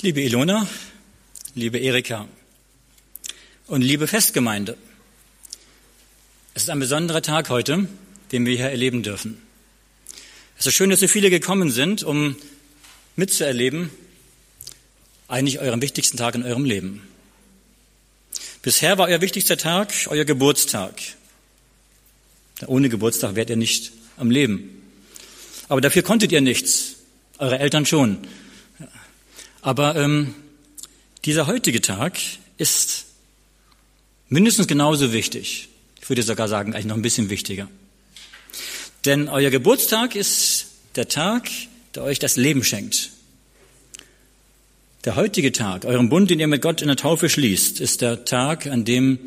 Liebe Ilona, liebe Erika und liebe Festgemeinde, es ist ein besonderer Tag heute, den wir hier erleben dürfen. Es ist schön, dass so viele gekommen sind, um mitzuerleben, eigentlich euren wichtigsten Tag in eurem Leben. Bisher war euer wichtigster Tag euer Geburtstag. Ohne Geburtstag wärt ihr nicht am Leben. Aber dafür konntet ihr nichts, eure Eltern schon. Aber ähm, dieser heutige Tag ist mindestens genauso wichtig. Ich würde sogar sagen, eigentlich noch ein bisschen wichtiger. Denn euer Geburtstag ist der Tag, der euch das Leben schenkt. Der heutige Tag, euren Bund, den ihr mit Gott in der Taufe schließt, ist der Tag, an dem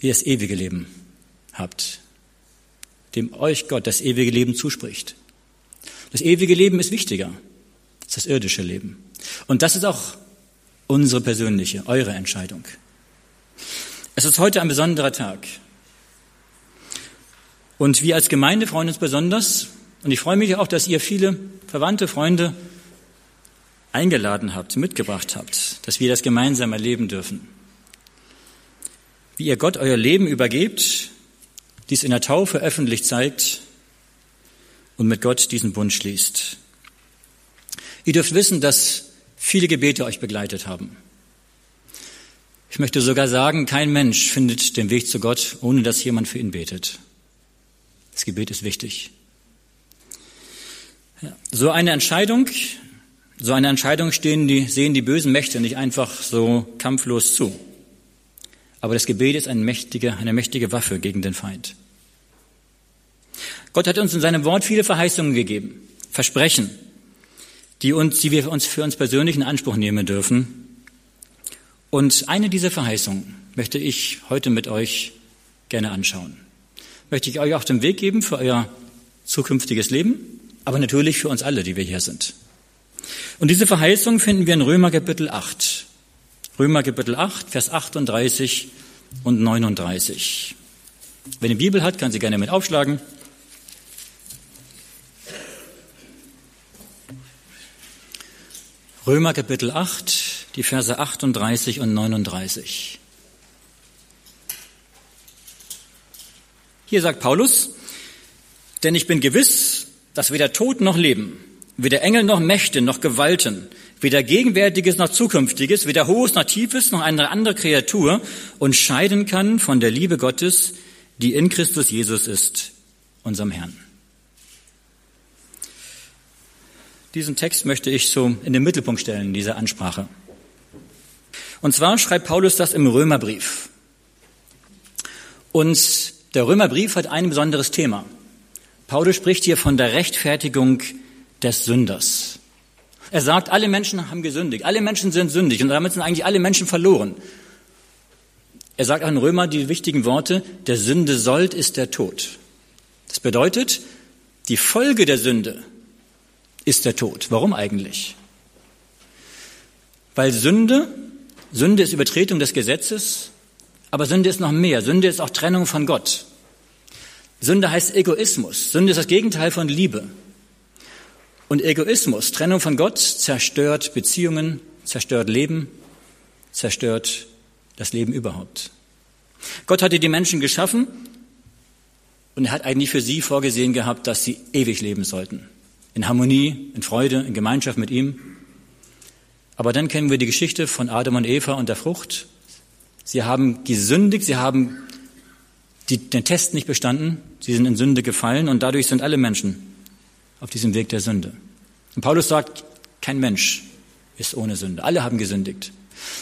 ihr das ewige Leben habt, dem euch Gott das ewige Leben zuspricht. Das ewige Leben ist wichtiger als das irdische Leben. Und das ist auch unsere persönliche, eure Entscheidung. Es ist heute ein besonderer Tag. Und wir als Gemeinde freuen uns besonders. Und ich freue mich auch, dass ihr viele Verwandte, Freunde eingeladen habt, mitgebracht habt, dass wir das gemeinsam erleben dürfen. Wie ihr Gott euer Leben übergebt, dies in der Taufe öffentlich zeigt und mit Gott diesen Bund schließt. Ihr dürft wissen, dass viele Gebete euch begleitet haben. Ich möchte sogar sagen, kein Mensch findet den Weg zu Gott, ohne dass jemand für ihn betet. Das Gebet ist wichtig. So eine Entscheidung, so eine Entscheidung stehen die, sehen die bösen Mächte nicht einfach so kampflos zu. Aber das Gebet ist eine mächtige, eine mächtige Waffe gegen den Feind. Gott hat uns in seinem Wort viele Verheißungen gegeben, Versprechen, die uns, die wir uns für uns persönlich in Anspruch nehmen dürfen. Und eine dieser Verheißungen möchte ich heute mit euch gerne anschauen. Möchte ich euch auf den Weg geben für euer zukünftiges Leben, aber natürlich für uns alle, die wir hier sind. Und diese Verheißung finden wir in Römer Kapitel 8. Römer Kapitel 8, Vers 38 und 39. Wenn ihr Bibel hat, kann sie gerne mit aufschlagen. Römer Kapitel 8, die Verse 38 und 39. Hier sagt Paulus, denn ich bin gewiss, dass weder Tod noch Leben, weder Engel noch Mächte noch Gewalten, weder Gegenwärtiges noch Zukünftiges, weder Hohes noch Tiefes noch eine andere Kreatur uns scheiden kann von der Liebe Gottes, die in Christus Jesus ist, unserem Herrn. Diesen Text möchte ich so in den Mittelpunkt stellen, dieser Ansprache. Und zwar schreibt Paulus das im Römerbrief. Und der Römerbrief hat ein besonderes Thema. Paulus spricht hier von der Rechtfertigung des Sünders. Er sagt, alle Menschen haben gesündigt, alle Menschen sind sündig und damit sind eigentlich alle Menschen verloren. Er sagt an Römer die wichtigen Worte, der Sünde sollt ist der Tod. Das bedeutet, die Folge der Sünde ist der Tod. Warum eigentlich? Weil Sünde, Sünde ist Übertretung des Gesetzes, aber Sünde ist noch mehr. Sünde ist auch Trennung von Gott. Sünde heißt Egoismus. Sünde ist das Gegenteil von Liebe. Und Egoismus, Trennung von Gott, zerstört Beziehungen, zerstört Leben, zerstört das Leben überhaupt. Gott hatte die Menschen geschaffen und er hat eigentlich für sie vorgesehen gehabt, dass sie ewig leben sollten in Harmonie, in Freude, in Gemeinschaft mit ihm. Aber dann kennen wir die Geschichte von Adam und Eva und der Frucht. Sie haben gesündigt, sie haben die, den Test nicht bestanden, sie sind in Sünde gefallen und dadurch sind alle Menschen auf diesem Weg der Sünde. Und Paulus sagt, kein Mensch ist ohne Sünde. Alle haben gesündigt.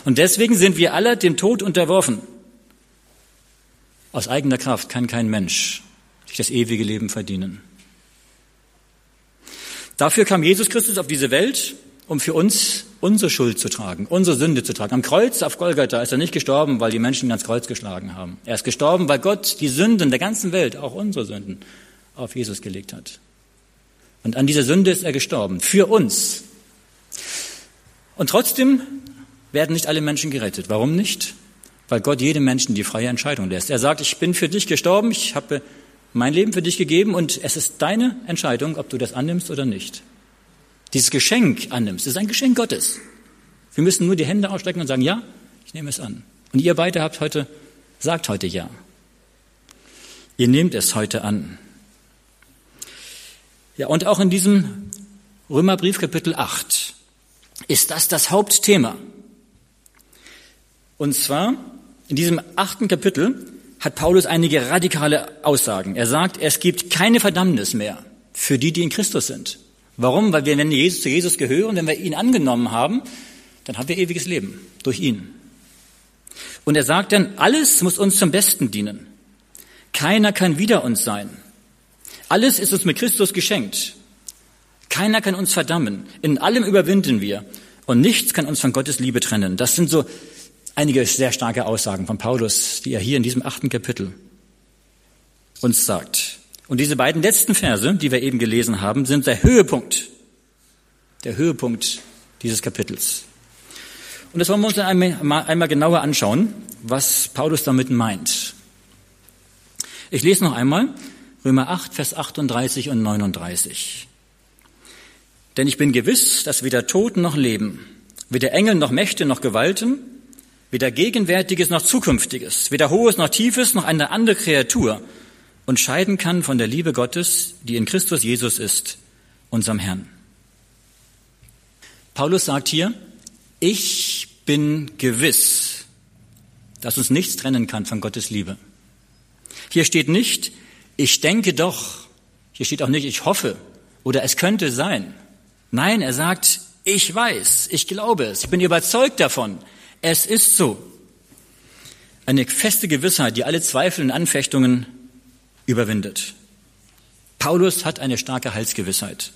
Und deswegen sind wir alle dem Tod unterworfen. Aus eigener Kraft kann kein Mensch sich das ewige Leben verdienen. Dafür kam Jesus Christus auf diese Welt, um für uns unsere Schuld zu tragen, unsere Sünde zu tragen. Am Kreuz auf Golgatha ist er nicht gestorben, weil die Menschen ihn ans Kreuz geschlagen haben. Er ist gestorben, weil Gott die Sünden der ganzen Welt, auch unsere Sünden, auf Jesus gelegt hat. Und an dieser Sünde ist er gestorben, für uns. Und trotzdem werden nicht alle Menschen gerettet. Warum nicht? Weil Gott jedem Menschen die freie Entscheidung lässt. Er sagt, ich bin für dich gestorben, ich habe mein Leben für dich gegeben und es ist deine Entscheidung, ob du das annimmst oder nicht. Dieses Geschenk annimmst, ist ein Geschenk Gottes. Wir müssen nur die Hände ausstrecken und sagen, ja, ich nehme es an. Und ihr beide habt heute, sagt heute ja. Ihr nehmt es heute an. Ja, und auch in diesem Römerbrief Kapitel 8 ist das das Hauptthema. Und zwar in diesem achten Kapitel hat Paulus einige radikale Aussagen. Er sagt, es gibt keine Verdammnis mehr für die, die in Christus sind. Warum? Weil wir, wenn wir Jesus, zu Jesus gehören, wenn wir ihn angenommen haben, dann haben wir ewiges Leben durch ihn. Und er sagt dann, alles muss uns zum Besten dienen. Keiner kann wider uns sein. Alles ist uns mit Christus geschenkt. Keiner kann uns verdammen. In allem überwinden wir. Und nichts kann uns von Gottes Liebe trennen. Das sind so einige sehr starke Aussagen von Paulus, die er hier in diesem achten Kapitel uns sagt. Und diese beiden letzten Verse, die wir eben gelesen haben, sind der Höhepunkt, der Höhepunkt dieses Kapitels. Und das wollen wir uns einmal, einmal genauer anschauen, was Paulus damit meint. Ich lese noch einmal Römer 8, Vers 38 und 39. Denn ich bin gewiss, dass weder Tod noch Leben, weder Engel noch Mächte noch Gewalten, weder Gegenwärtiges noch Zukünftiges, weder Hohes noch Tiefes noch eine andere Kreatur uns scheiden kann von der Liebe Gottes, die in Christus Jesus ist, unserem Herrn. Paulus sagt hier, ich bin gewiss, dass uns nichts trennen kann von Gottes Liebe. Hier steht nicht, ich denke doch, hier steht auch nicht, ich hoffe oder es könnte sein. Nein, er sagt, ich weiß, ich glaube es, ich bin überzeugt davon, es ist so. Eine feste Gewissheit, die alle Zweifel und Anfechtungen überwindet. Paulus hat eine starke Heilsgewissheit.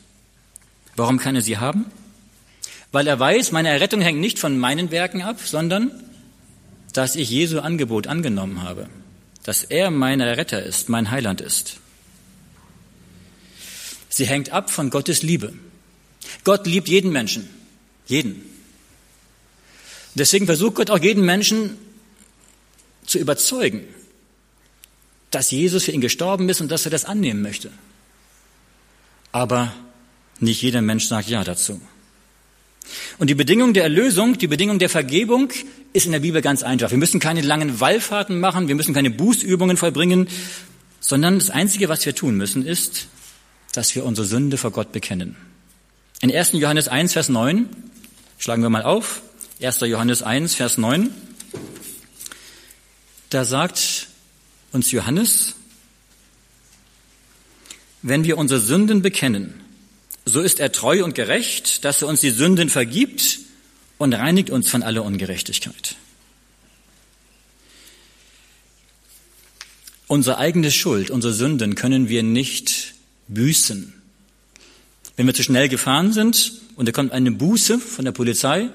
Warum kann er sie haben? Weil er weiß, meine Errettung hängt nicht von meinen Werken ab, sondern dass ich Jesu Angebot angenommen habe, dass er mein Retter ist, mein Heiland ist. Sie hängt ab von Gottes Liebe. Gott liebt jeden Menschen. Jeden. Deswegen versucht Gott auch jeden Menschen zu überzeugen, dass Jesus für ihn gestorben ist und dass er das annehmen möchte. Aber nicht jeder Mensch sagt Ja dazu. Und die Bedingung der Erlösung, die Bedingung der Vergebung ist in der Bibel ganz einfach. Wir müssen keine langen Wallfahrten machen, wir müssen keine Bußübungen vollbringen, sondern das Einzige, was wir tun müssen, ist, dass wir unsere Sünde vor Gott bekennen. In 1. Johannes 1, Vers 9, schlagen wir mal auf, 1. Johannes 1, Vers 9, da sagt uns Johannes, wenn wir unsere Sünden bekennen, so ist er treu und gerecht, dass er uns die Sünden vergibt und reinigt uns von aller Ungerechtigkeit. Unsere eigene Schuld, unsere Sünden können wir nicht büßen. Wenn wir zu schnell gefahren sind und da kommt eine Buße von der Polizei,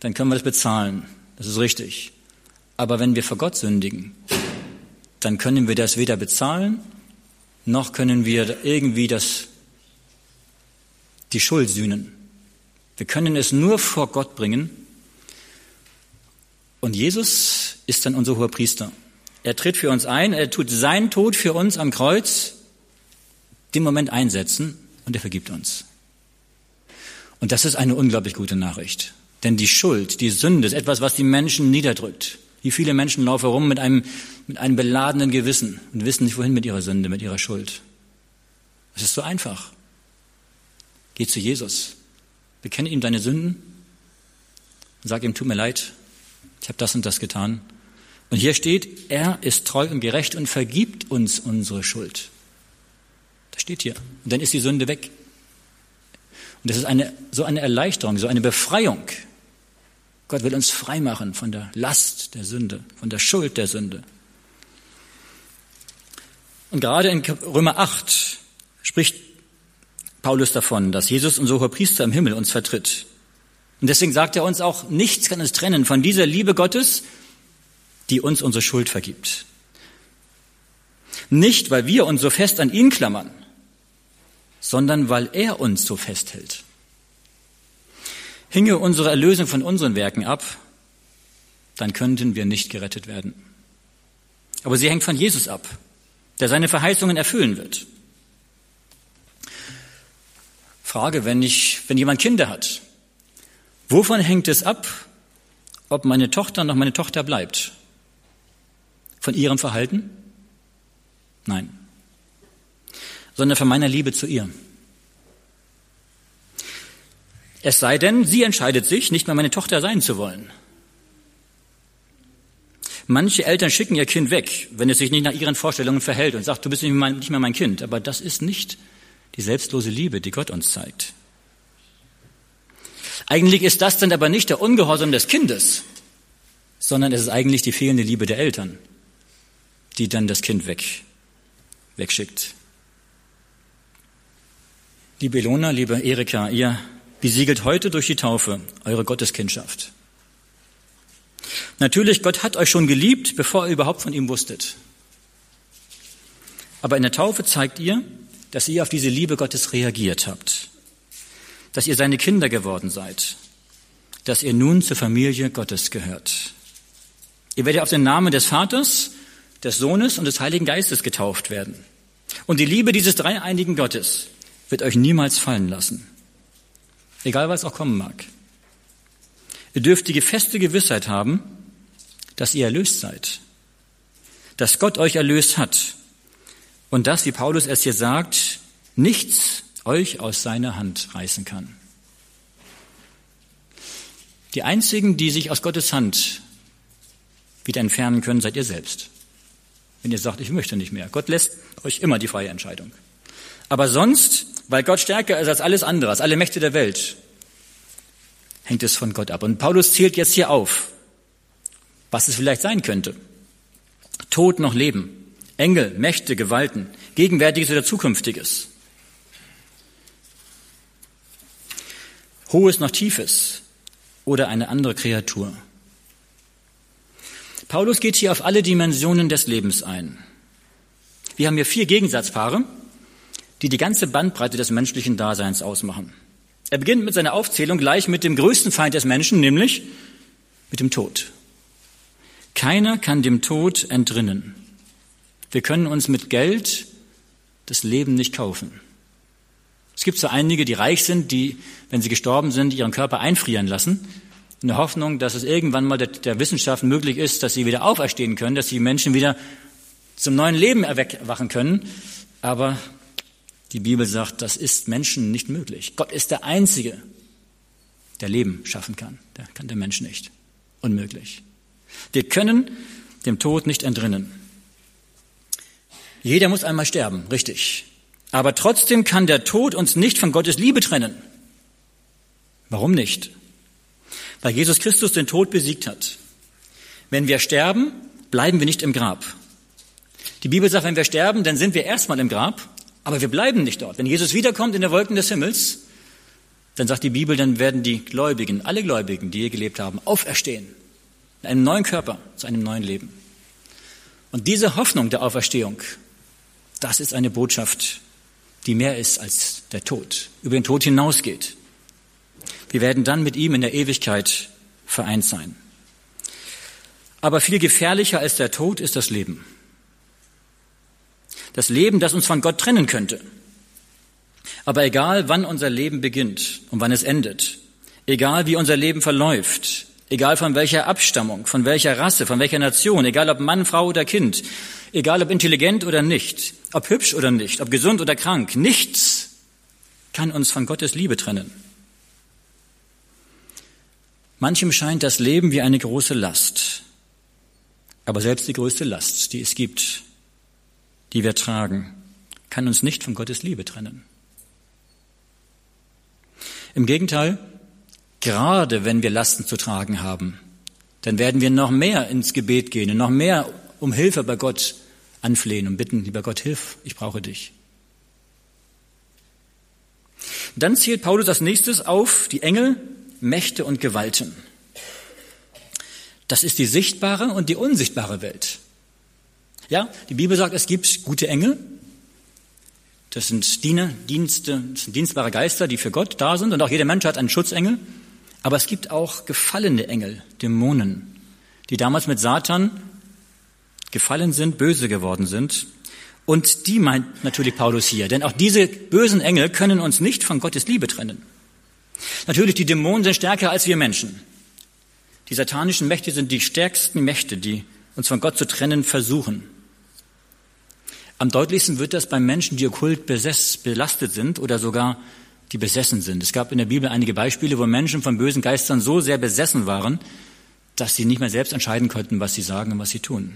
dann können wir das bezahlen. Das ist richtig. Aber wenn wir vor Gott sündigen, dann können wir das weder bezahlen, noch können wir irgendwie das, die Schuld sühnen. Wir können es nur vor Gott bringen. Und Jesus ist dann unser hoher Priester. Er tritt für uns ein, er tut seinen Tod für uns am Kreuz, den Moment einsetzen und er vergibt uns. Und das ist eine unglaublich gute Nachricht. Denn die Schuld, die Sünde ist etwas, was die Menschen niederdrückt. Wie viele Menschen laufen herum mit einem, mit einem beladenen Gewissen und wissen nicht, wohin mit ihrer Sünde, mit ihrer Schuld. Es ist so einfach. Geh zu Jesus. Bekenne ihm deine Sünden und sag ihm, tut mir leid, ich habe das und das getan. Und hier steht, er ist treu und gerecht und vergibt uns unsere Schuld. Das steht hier. Und dann ist die Sünde weg. Und das ist eine, so eine Erleichterung, so eine Befreiung. Gott will uns freimachen von der Last der Sünde, von der Schuld der Sünde. Und gerade in Römer 8 spricht Paulus davon, dass Jesus, unser hoher Priester im Himmel, uns vertritt. Und deswegen sagt er uns auch, nichts kann uns trennen von dieser Liebe Gottes, die uns unsere Schuld vergibt. Nicht, weil wir uns so fest an ihn klammern, sondern weil er uns so festhält. Hinge unsere Erlösung von unseren Werken ab, dann könnten wir nicht gerettet werden. Aber sie hängt von Jesus ab, der seine Verheißungen erfüllen wird. Frage, wenn ich, wenn jemand Kinder hat, wovon hängt es ab, ob meine Tochter noch meine Tochter bleibt. Von ihrem Verhalten? Nein. Sondern von meiner Liebe zu ihr. Es sei denn, sie entscheidet sich, nicht mehr meine Tochter sein zu wollen. Manche Eltern schicken ihr Kind weg, wenn es sich nicht nach ihren Vorstellungen verhält und sagt, du bist nicht mehr mein Kind. Aber das ist nicht die selbstlose Liebe, die Gott uns zeigt. Eigentlich ist das dann aber nicht der Ungehorsam des Kindes, sondern es ist eigentlich die fehlende Liebe der Eltern, die dann das Kind weg, wegschickt. Liebe Ilona, liebe Erika, ihr besiegelt heute durch die Taufe eure Gotteskindschaft. Natürlich, Gott hat euch schon geliebt, bevor ihr überhaupt von ihm wusstet. Aber in der Taufe zeigt ihr, dass ihr auf diese Liebe Gottes reagiert habt, dass ihr seine Kinder geworden seid, dass ihr nun zur Familie Gottes gehört. Ihr werdet auf den Namen des Vaters, des Sohnes und des Heiligen Geistes getauft werden. Und die Liebe dieses dreieinigen Gottes wird euch niemals fallen lassen, egal was auch kommen mag. Ihr dürft die feste Gewissheit haben, dass ihr erlöst seid, dass Gott euch erlöst hat und dass, wie Paulus es hier sagt, nichts euch aus seiner Hand reißen kann. Die einzigen, die sich aus Gottes Hand wieder entfernen können, seid ihr selbst. Wenn ihr sagt, ich möchte nicht mehr. Gott lässt euch immer die freie Entscheidung. Aber sonst, weil Gott stärker ist als alles andere, als alle Mächte der Welt, hängt es von Gott ab. Und Paulus zählt jetzt hier auf, was es vielleicht sein könnte. Tod noch Leben, Engel, Mächte, Gewalten, Gegenwärtiges oder Zukünftiges. Hohes noch Tiefes oder eine andere Kreatur. Paulus geht hier auf alle Dimensionen des Lebens ein. Wir haben hier vier Gegensatzpaare, die die ganze Bandbreite des menschlichen Daseins ausmachen. Er beginnt mit seiner Aufzählung gleich mit dem größten Feind des Menschen, nämlich mit dem Tod. Keiner kann dem Tod entrinnen. Wir können uns mit Geld das Leben nicht kaufen. Es gibt so einige, die reich sind, die, wenn sie gestorben sind, ihren Körper einfrieren lassen, in der Hoffnung, dass es irgendwann mal der, der Wissenschaft möglich ist, dass sie wieder auferstehen können, dass die Menschen wieder zum neuen Leben erwachen können. Aber die Bibel sagt, das ist Menschen nicht möglich. Gott ist der Einzige, der Leben schaffen kann. Der kann der Mensch nicht. Unmöglich. Wir können dem Tod nicht entrinnen. Jeder muss einmal sterben, richtig. Aber trotzdem kann der Tod uns nicht von Gottes Liebe trennen. Warum nicht? Weil Jesus Christus den Tod besiegt hat. Wenn wir sterben, bleiben wir nicht im Grab. Die Bibel sagt, wenn wir sterben, dann sind wir erstmal im Grab aber wir bleiben nicht dort. Wenn Jesus wiederkommt in der Wolken des Himmels, dann sagt die Bibel, dann werden die Gläubigen, alle Gläubigen, die hier gelebt haben, auferstehen. In einem neuen Körper, zu einem neuen Leben. Und diese Hoffnung der Auferstehung, das ist eine Botschaft, die mehr ist als der Tod, über den Tod hinausgeht. Wir werden dann mit ihm in der Ewigkeit vereint sein. Aber viel gefährlicher als der Tod ist das Leben. Das Leben, das uns von Gott trennen könnte. Aber egal, wann unser Leben beginnt und wann es endet, egal wie unser Leben verläuft, egal von welcher Abstammung, von welcher Rasse, von welcher Nation, egal ob Mann, Frau oder Kind, egal ob intelligent oder nicht, ob hübsch oder nicht, ob gesund oder krank, nichts kann uns von Gottes Liebe trennen. Manchem scheint das Leben wie eine große Last, aber selbst die größte Last, die es gibt, die wir tragen, kann uns nicht von Gottes Liebe trennen. Im Gegenteil, gerade wenn wir Lasten zu tragen haben, dann werden wir noch mehr ins Gebet gehen und noch mehr um Hilfe bei Gott anflehen und bitten, lieber Gott, hilf, ich brauche dich. Dann zählt Paulus als nächstes auf die Engel, Mächte und Gewalten. Das ist die sichtbare und die unsichtbare Welt. Ja, die Bibel sagt, es gibt gute Engel. Das sind Diener, Dienste, das sind dienstbare Geister, die für Gott da sind. Und auch jeder Mensch hat einen Schutzengel. Aber es gibt auch gefallene Engel, Dämonen, die damals mit Satan gefallen sind, böse geworden sind. Und die meint natürlich Paulus hier. Denn auch diese bösen Engel können uns nicht von Gottes Liebe trennen. Natürlich, die Dämonen sind stärker als wir Menschen. Die satanischen Mächte sind die stärksten Mächte, die uns von Gott zu trennen versuchen. Am deutlichsten wird das bei Menschen, die okkult belastet sind oder sogar die besessen sind. Es gab in der Bibel einige Beispiele, wo Menschen von bösen Geistern so sehr besessen waren, dass sie nicht mehr selbst entscheiden konnten, was sie sagen und was sie tun.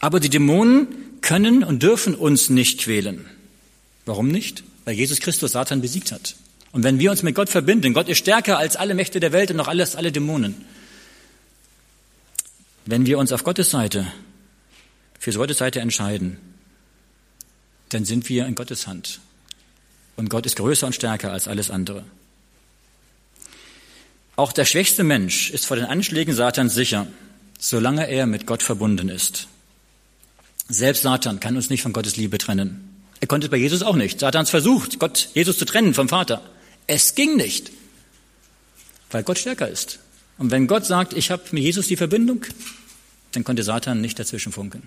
Aber die Dämonen können und dürfen uns nicht quälen. Warum nicht? Weil Jesus Christus Satan besiegt hat. Und wenn wir uns mit Gott verbinden, Gott ist stärker als alle Mächte der Welt und auch alles, alle Dämonen. Wenn wir uns auf Gottes Seite, für Gottes Seite entscheiden, dann sind wir in Gottes Hand. Und Gott ist größer und stärker als alles andere. Auch der schwächste Mensch ist vor den Anschlägen Satans sicher, solange er mit Gott verbunden ist. Selbst Satan kann uns nicht von Gottes Liebe trennen. Er konnte es bei Jesus auch nicht. Satans versucht, Gott, Jesus zu trennen vom Vater. Es ging nicht, weil Gott stärker ist. Und wenn Gott sagt, ich habe mit Jesus die Verbindung, dann konnte Satan nicht dazwischen funken.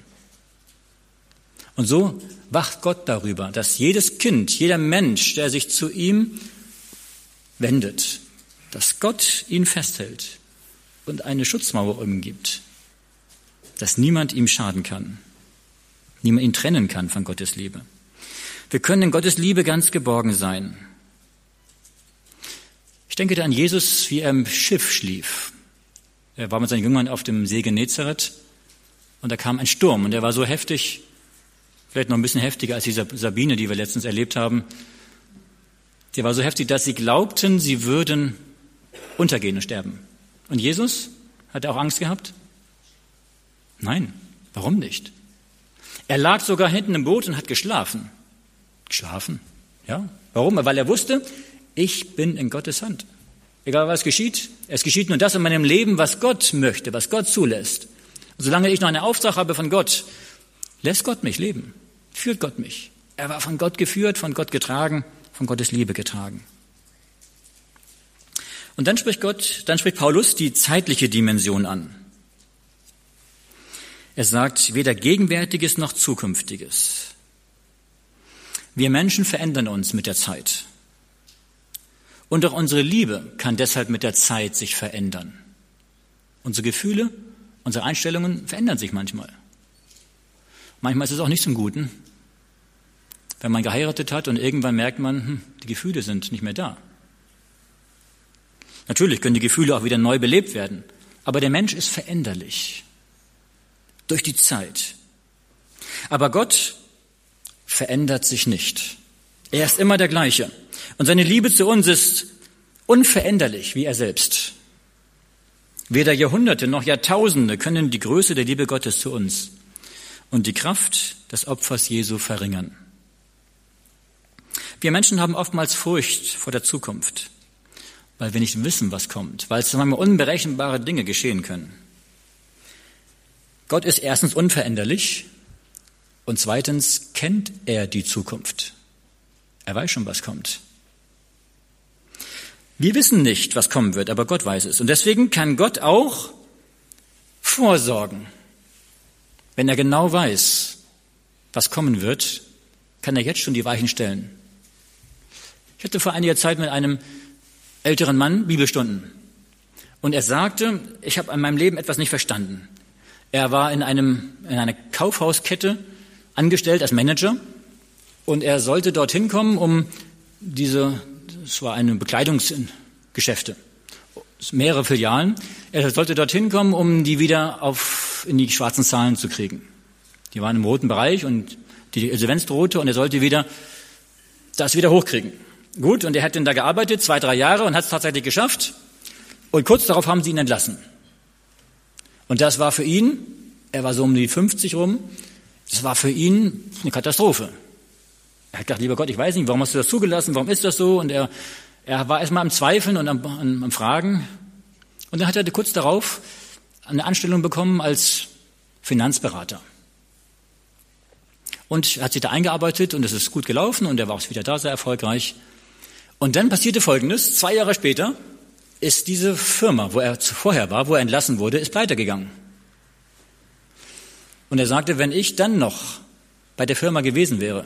Und so wacht Gott darüber, dass jedes Kind, jeder Mensch, der sich zu ihm wendet, dass Gott ihn festhält und eine Schutzmauer umgibt, dass niemand ihm schaden kann niemand ihn trennen kann von Gottes Liebe. Wir können in Gottes Liebe ganz geborgen sein. Ich denke da an Jesus, wie er im Schiff schlief. Er war mit seinen Jüngern auf dem See Genezareth und da kam ein Sturm und er war so heftig, vielleicht noch ein bisschen heftiger als die Sabine, die wir letztens erlebt haben. Der war so heftig, dass sie glaubten, sie würden untergehen und sterben. Und Jesus, hat er auch Angst gehabt? Nein, warum nicht? Er lag sogar hinten im Boot und hat geschlafen. Geschlafen? Ja. Warum? Weil er wusste, ich bin in Gottes Hand. Egal was geschieht, es geschieht nur das in meinem Leben, was Gott möchte, was Gott zulässt. Und solange ich noch eine Auftrag habe von Gott, lässt Gott mich leben, führt Gott mich. Er war von Gott geführt, von Gott getragen, von Gottes Liebe getragen. Und dann spricht Gott, dann spricht Paulus die zeitliche Dimension an. Er sagt weder Gegenwärtiges noch Zukünftiges. Wir Menschen verändern uns mit der Zeit. Und auch unsere Liebe kann deshalb mit der Zeit sich verändern. Unsere Gefühle, unsere Einstellungen verändern sich manchmal. Manchmal ist es auch nicht zum Guten. Wenn man geheiratet hat und irgendwann merkt man, hm, die Gefühle sind nicht mehr da. Natürlich können die Gefühle auch wieder neu belebt werden, aber der Mensch ist veränderlich durch die Zeit. Aber Gott verändert sich nicht. Er ist immer der gleiche. Und seine Liebe zu uns ist unveränderlich wie er selbst. Weder Jahrhunderte noch Jahrtausende können die Größe der Liebe Gottes zu uns und die Kraft des Opfers Jesu verringern. Wir Menschen haben oftmals Furcht vor der Zukunft, weil wir nicht wissen, was kommt, weil es manchmal unberechenbare Dinge geschehen können. Gott ist erstens unveränderlich und zweitens kennt er die Zukunft. Er weiß schon, was kommt. Wir wissen nicht, was kommen wird, aber Gott weiß es. Und deswegen kann Gott auch vorsorgen. Wenn er genau weiß, was kommen wird, kann er jetzt schon die Weichen stellen. Ich hatte vor einiger Zeit mit einem älteren Mann Bibelstunden. Und er sagte, ich habe an meinem Leben etwas nicht verstanden. Er war in, einem, in einer Kaufhauskette angestellt als Manager und er sollte dorthin kommen, um diese, es war eine Bekleidungsgeschäfte, mehrere Filialen. Er sollte dorthin kommen, um die wieder auf, in die schwarzen Zahlen zu kriegen. Die waren im roten Bereich und die Insolvenz drohte und er sollte wieder das wieder hochkriegen. Gut, und er hat dann da gearbeitet, zwei, drei Jahre und hat es tatsächlich geschafft. Und kurz darauf haben sie ihn entlassen. Und das war für ihn, er war so um die 50 rum, das war für ihn eine Katastrophe. Er hat gedacht, lieber Gott, ich weiß nicht, warum hast du das zugelassen, warum ist das so? Und er, er war erstmal am Zweifeln und am, am, am Fragen. Und dann hat er kurz darauf eine Anstellung bekommen als Finanzberater. Und er hat sich da eingearbeitet und es ist gut gelaufen und er war auch wieder da sehr erfolgreich. Und dann passierte Folgendes, zwei Jahre später ist diese Firma, wo er vorher war, wo er entlassen wurde, ist pleite gegangen. Und er sagte, wenn ich dann noch bei der Firma gewesen wäre,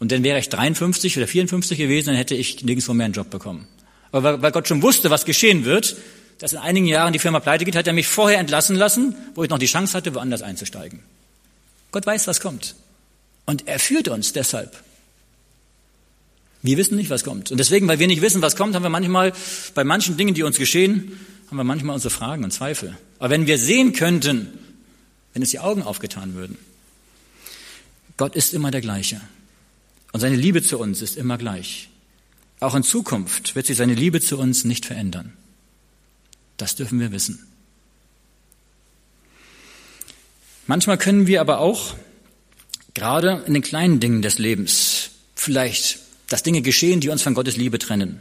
und dann wäre ich 53 oder 54 gewesen, dann hätte ich nirgendwo mehr einen Job bekommen. Aber weil Gott schon wusste, was geschehen wird, dass in einigen Jahren die Firma pleite geht, hat er mich vorher entlassen lassen, wo ich noch die Chance hatte, woanders einzusteigen. Gott weiß, was kommt. Und er führt uns deshalb. Wir wissen nicht, was kommt. Und deswegen, weil wir nicht wissen, was kommt, haben wir manchmal bei manchen Dingen, die uns geschehen, haben wir manchmal unsere Fragen und Zweifel. Aber wenn wir sehen könnten, wenn es die Augen aufgetan würden, Gott ist immer der gleiche. Und seine Liebe zu uns ist immer gleich. Auch in Zukunft wird sich seine Liebe zu uns nicht verändern. Das dürfen wir wissen. Manchmal können wir aber auch gerade in den kleinen Dingen des Lebens vielleicht, dass Dinge geschehen, die uns von Gottes Liebe trennen.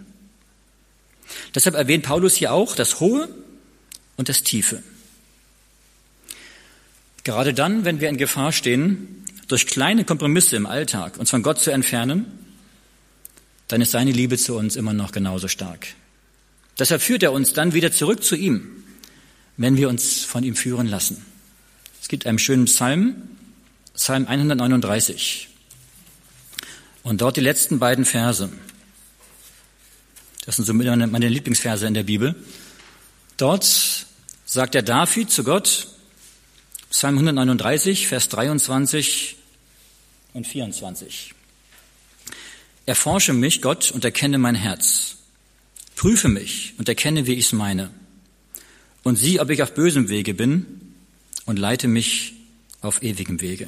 Deshalb erwähnt Paulus hier auch das Hohe und das Tiefe. Gerade dann, wenn wir in Gefahr stehen, durch kleine Kompromisse im Alltag uns von Gott zu entfernen, dann ist seine Liebe zu uns immer noch genauso stark. Deshalb führt er uns dann wieder zurück zu ihm, wenn wir uns von ihm führen lassen. Es gibt einen schönen Psalm, Psalm 139. Und dort die letzten beiden Verse. Das sind so meine Lieblingsverse in der Bibel. Dort sagt der David zu Gott, Psalm 139, Vers 23 und 24. Erforsche mich, Gott, und erkenne mein Herz. Prüfe mich und erkenne, wie ich's meine. Und sieh, ob ich auf bösem Wege bin und leite mich auf ewigem Wege.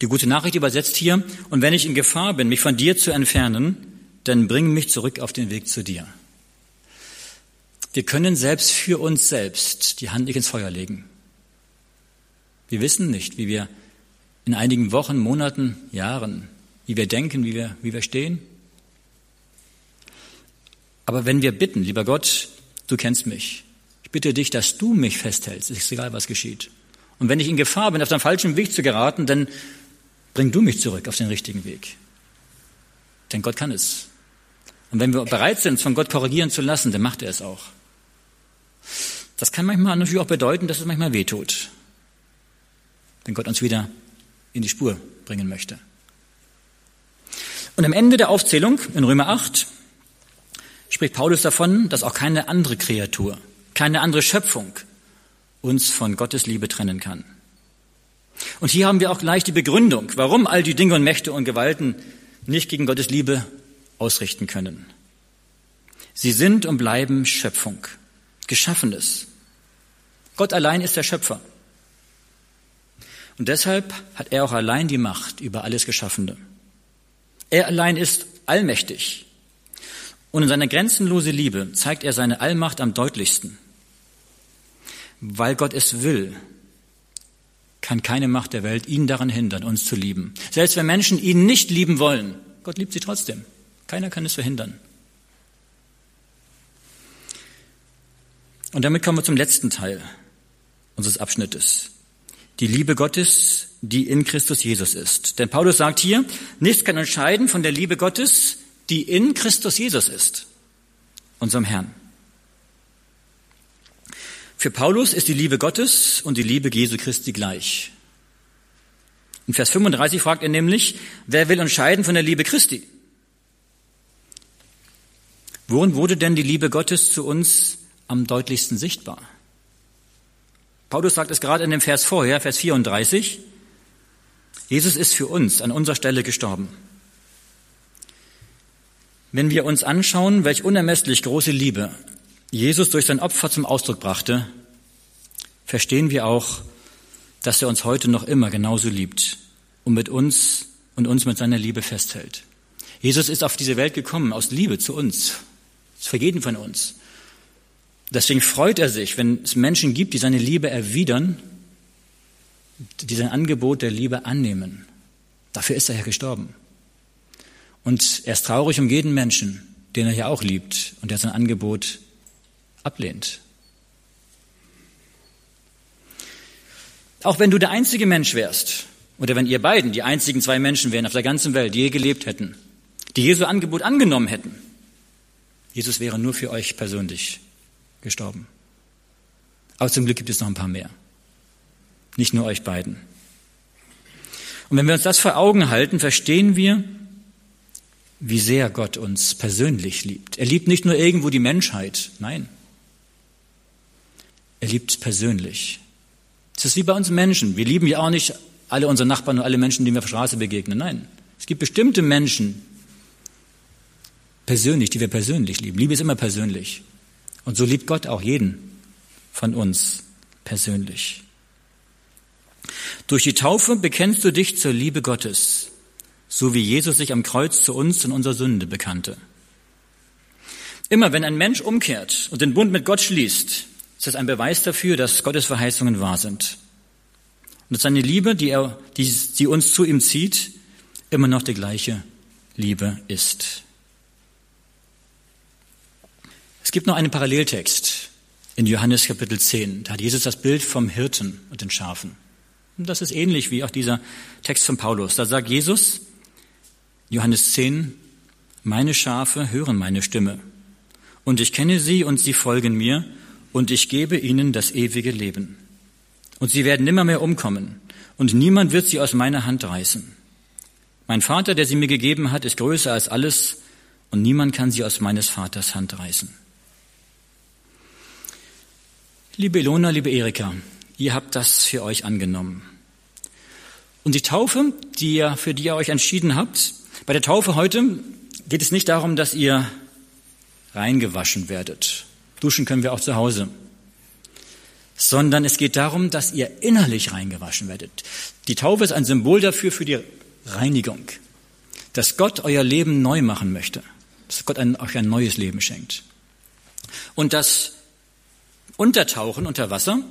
Die gute Nachricht übersetzt hier, und wenn ich in Gefahr bin, mich von dir zu entfernen, dann bring mich zurück auf den Weg zu dir. Wir können selbst für uns selbst die Hand nicht ins Feuer legen. Wir wissen nicht, wie wir in einigen Wochen, Monaten, Jahren, wie wir denken, wie wir, wie wir stehen. Aber wenn wir bitten, lieber Gott, du kennst mich. Ich bitte dich, dass du mich festhältst. Es ist egal, was geschieht. Und wenn ich in Gefahr bin, auf den falschen Weg zu geraten, dann bring du mich zurück auf den richtigen Weg. Denn Gott kann es. Und wenn wir bereit sind, von Gott korrigieren zu lassen, dann macht er es auch. Das kann manchmal natürlich auch bedeuten, dass es manchmal wehtut. Wenn Gott uns wieder in die Spur bringen möchte. Und am Ende der Aufzählung in Römer 8 spricht Paulus davon, dass auch keine andere Kreatur, keine andere Schöpfung uns von Gottes Liebe trennen kann. Und hier haben wir auch gleich die Begründung, warum all die Dinge und Mächte und Gewalten nicht gegen Gottes Liebe ausrichten können. Sie sind und bleiben Schöpfung, Geschaffenes. Gott allein ist der Schöpfer. Und deshalb hat er auch allein die Macht über alles Geschaffene. Er allein ist allmächtig. Und in seiner grenzenlose Liebe zeigt er seine Allmacht am deutlichsten. Weil Gott es will, kann keine Macht der Welt ihn daran hindern, uns zu lieben. Selbst wenn Menschen ihn nicht lieben wollen, Gott liebt sie trotzdem. Keiner kann es verhindern. Und damit kommen wir zum letzten Teil unseres Abschnittes. Die Liebe Gottes, die in Christus Jesus ist. Denn Paulus sagt hier, nichts kann entscheiden von der Liebe Gottes, die in Christus Jesus ist, unserem Herrn. Für Paulus ist die Liebe Gottes und die Liebe Jesu Christi gleich. In Vers 35 fragt er nämlich, wer will entscheiden von der Liebe Christi? Worin wurde denn die Liebe Gottes zu uns am deutlichsten sichtbar? Paulus sagt es gerade in dem Vers vorher, Vers 34. Jesus ist für uns an unserer Stelle gestorben. Wenn wir uns anschauen, welch unermesslich große Liebe Jesus durch sein Opfer zum Ausdruck brachte, verstehen wir auch, dass er uns heute noch immer genauso liebt und mit uns und uns mit seiner Liebe festhält. Jesus ist auf diese Welt gekommen aus Liebe zu uns, für jeden von uns. Deswegen freut er sich, wenn es Menschen gibt, die seine Liebe erwidern, die sein Angebot der Liebe annehmen. Dafür ist er ja gestorben. Und er ist traurig um jeden Menschen, den er ja auch liebt und der sein Angebot ablehnt. Auch wenn du der einzige Mensch wärst, oder wenn ihr beiden die einzigen zwei Menschen wären auf der ganzen Welt, die je gelebt hätten, die Jesu Angebot angenommen hätten, Jesus wäre nur für euch persönlich gestorben. Aber zum Glück gibt es noch ein paar mehr. Nicht nur euch beiden. Und wenn wir uns das vor Augen halten, verstehen wir, wie sehr Gott uns persönlich liebt. Er liebt nicht nur irgendwo die Menschheit, nein. Er liebt persönlich. Es ist wie bei uns Menschen. Wir lieben ja auch nicht alle unsere Nachbarn und alle Menschen, denen wir auf der Straße begegnen. Nein. Es gibt bestimmte Menschen, persönlich, die wir persönlich lieben. Liebe ist immer persönlich. Und so liebt Gott auch jeden von uns persönlich. Durch die Taufe bekennst du dich zur Liebe Gottes, so wie Jesus sich am Kreuz zu uns und unserer Sünde bekannte. Immer wenn ein Mensch umkehrt und den Bund mit Gott schließt, ist das ein Beweis dafür, dass Gottes Verheißungen wahr sind. Und dass seine Liebe, die, er, die, die uns zu ihm zieht, immer noch die gleiche Liebe ist. Es gibt noch einen Paralleltext in Johannes Kapitel 10. Da hat Jesus das Bild vom Hirten und den Schafen. Und das ist ähnlich wie auch dieser Text von Paulus. Da sagt Jesus, Johannes 10, meine Schafe hören meine Stimme. Und ich kenne sie und sie folgen mir und ich gebe ihnen das ewige Leben. Und sie werden nimmermehr umkommen, und niemand wird sie aus meiner Hand reißen. Mein Vater, der sie mir gegeben hat, ist größer als alles, und niemand kann sie aus meines Vaters Hand reißen. Liebe Ilona, liebe Erika, ihr habt das für euch angenommen. Und die Taufe, die ihr, für die ihr euch entschieden habt, bei der Taufe heute geht es nicht darum, dass ihr reingewaschen werdet. Duschen können wir auch zu Hause. Sondern es geht darum, dass ihr innerlich reingewaschen werdet. Die Taufe ist ein Symbol dafür, für die Reinigung. Dass Gott euer Leben neu machen möchte. Dass Gott euch ein neues Leben schenkt. Und das Untertauchen unter Wasser,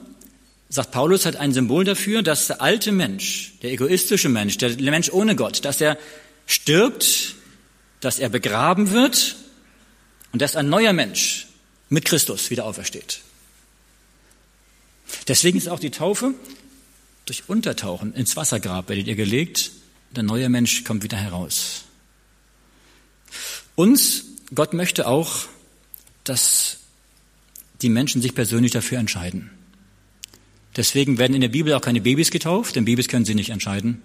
sagt Paulus, hat ein Symbol dafür, dass der alte Mensch, der egoistische Mensch, der Mensch ohne Gott, dass er stirbt, dass er begraben wird und dass ein neuer Mensch mit Christus wieder aufersteht. Deswegen ist auch die Taufe durch Untertauchen ins Wassergrab werdet ihr gelegt, der neue Mensch kommt wieder heraus. Uns, Gott möchte auch, dass die Menschen sich persönlich dafür entscheiden. Deswegen werden in der Bibel auch keine Babys getauft, denn Babys können sie nicht entscheiden,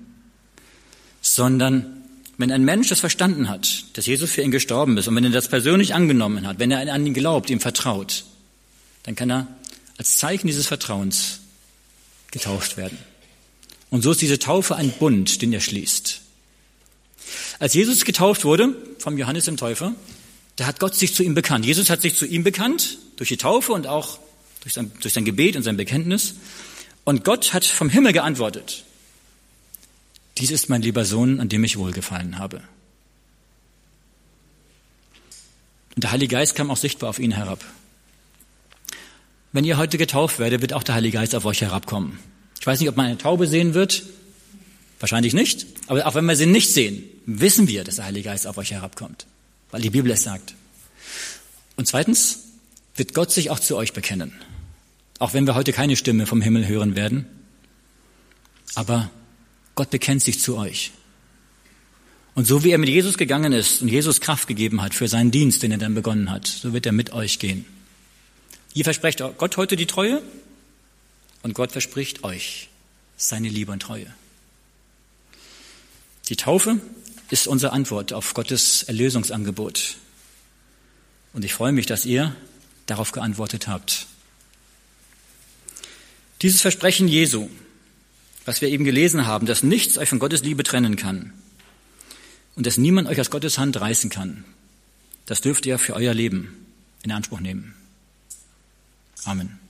sondern wenn ein Mensch das verstanden hat, dass Jesus für ihn gestorben ist und wenn er das persönlich angenommen hat, wenn er an ihn glaubt, ihm vertraut, dann kann er als Zeichen dieses Vertrauens getauft werden. Und so ist diese Taufe ein Bund, den er schließt. Als Jesus getauft wurde vom Johannes dem Täufer, da hat Gott sich zu ihm bekannt. Jesus hat sich zu ihm bekannt durch die Taufe und auch durch sein, durch sein Gebet und sein Bekenntnis. Und Gott hat vom Himmel geantwortet. Dies ist mein lieber Sohn, an dem ich wohlgefallen habe. Und der Heilige Geist kam auch sichtbar auf ihn herab. Wenn ihr heute getauft werdet, wird auch der Heilige Geist auf euch herabkommen. Ich weiß nicht, ob man eine Taube sehen wird. Wahrscheinlich nicht. Aber auch wenn wir sie nicht sehen, wissen wir, dass der Heilige Geist auf euch herabkommt. Weil die Bibel es sagt. Und zweitens wird Gott sich auch zu euch bekennen. Auch wenn wir heute keine Stimme vom Himmel hören werden. Aber Gott bekennt sich zu euch. Und so wie er mit Jesus gegangen ist und Jesus Kraft gegeben hat für seinen Dienst, den er dann begonnen hat, so wird er mit euch gehen. Ihr versprecht Gott heute die Treue und Gott verspricht euch seine Liebe und Treue. Die Taufe ist unsere Antwort auf Gottes Erlösungsangebot. Und ich freue mich, dass ihr darauf geantwortet habt. Dieses Versprechen Jesu was wir eben gelesen haben, dass nichts euch von Gottes Liebe trennen kann und dass niemand euch aus Gottes Hand reißen kann, das dürft ihr für euer Leben in Anspruch nehmen. Amen.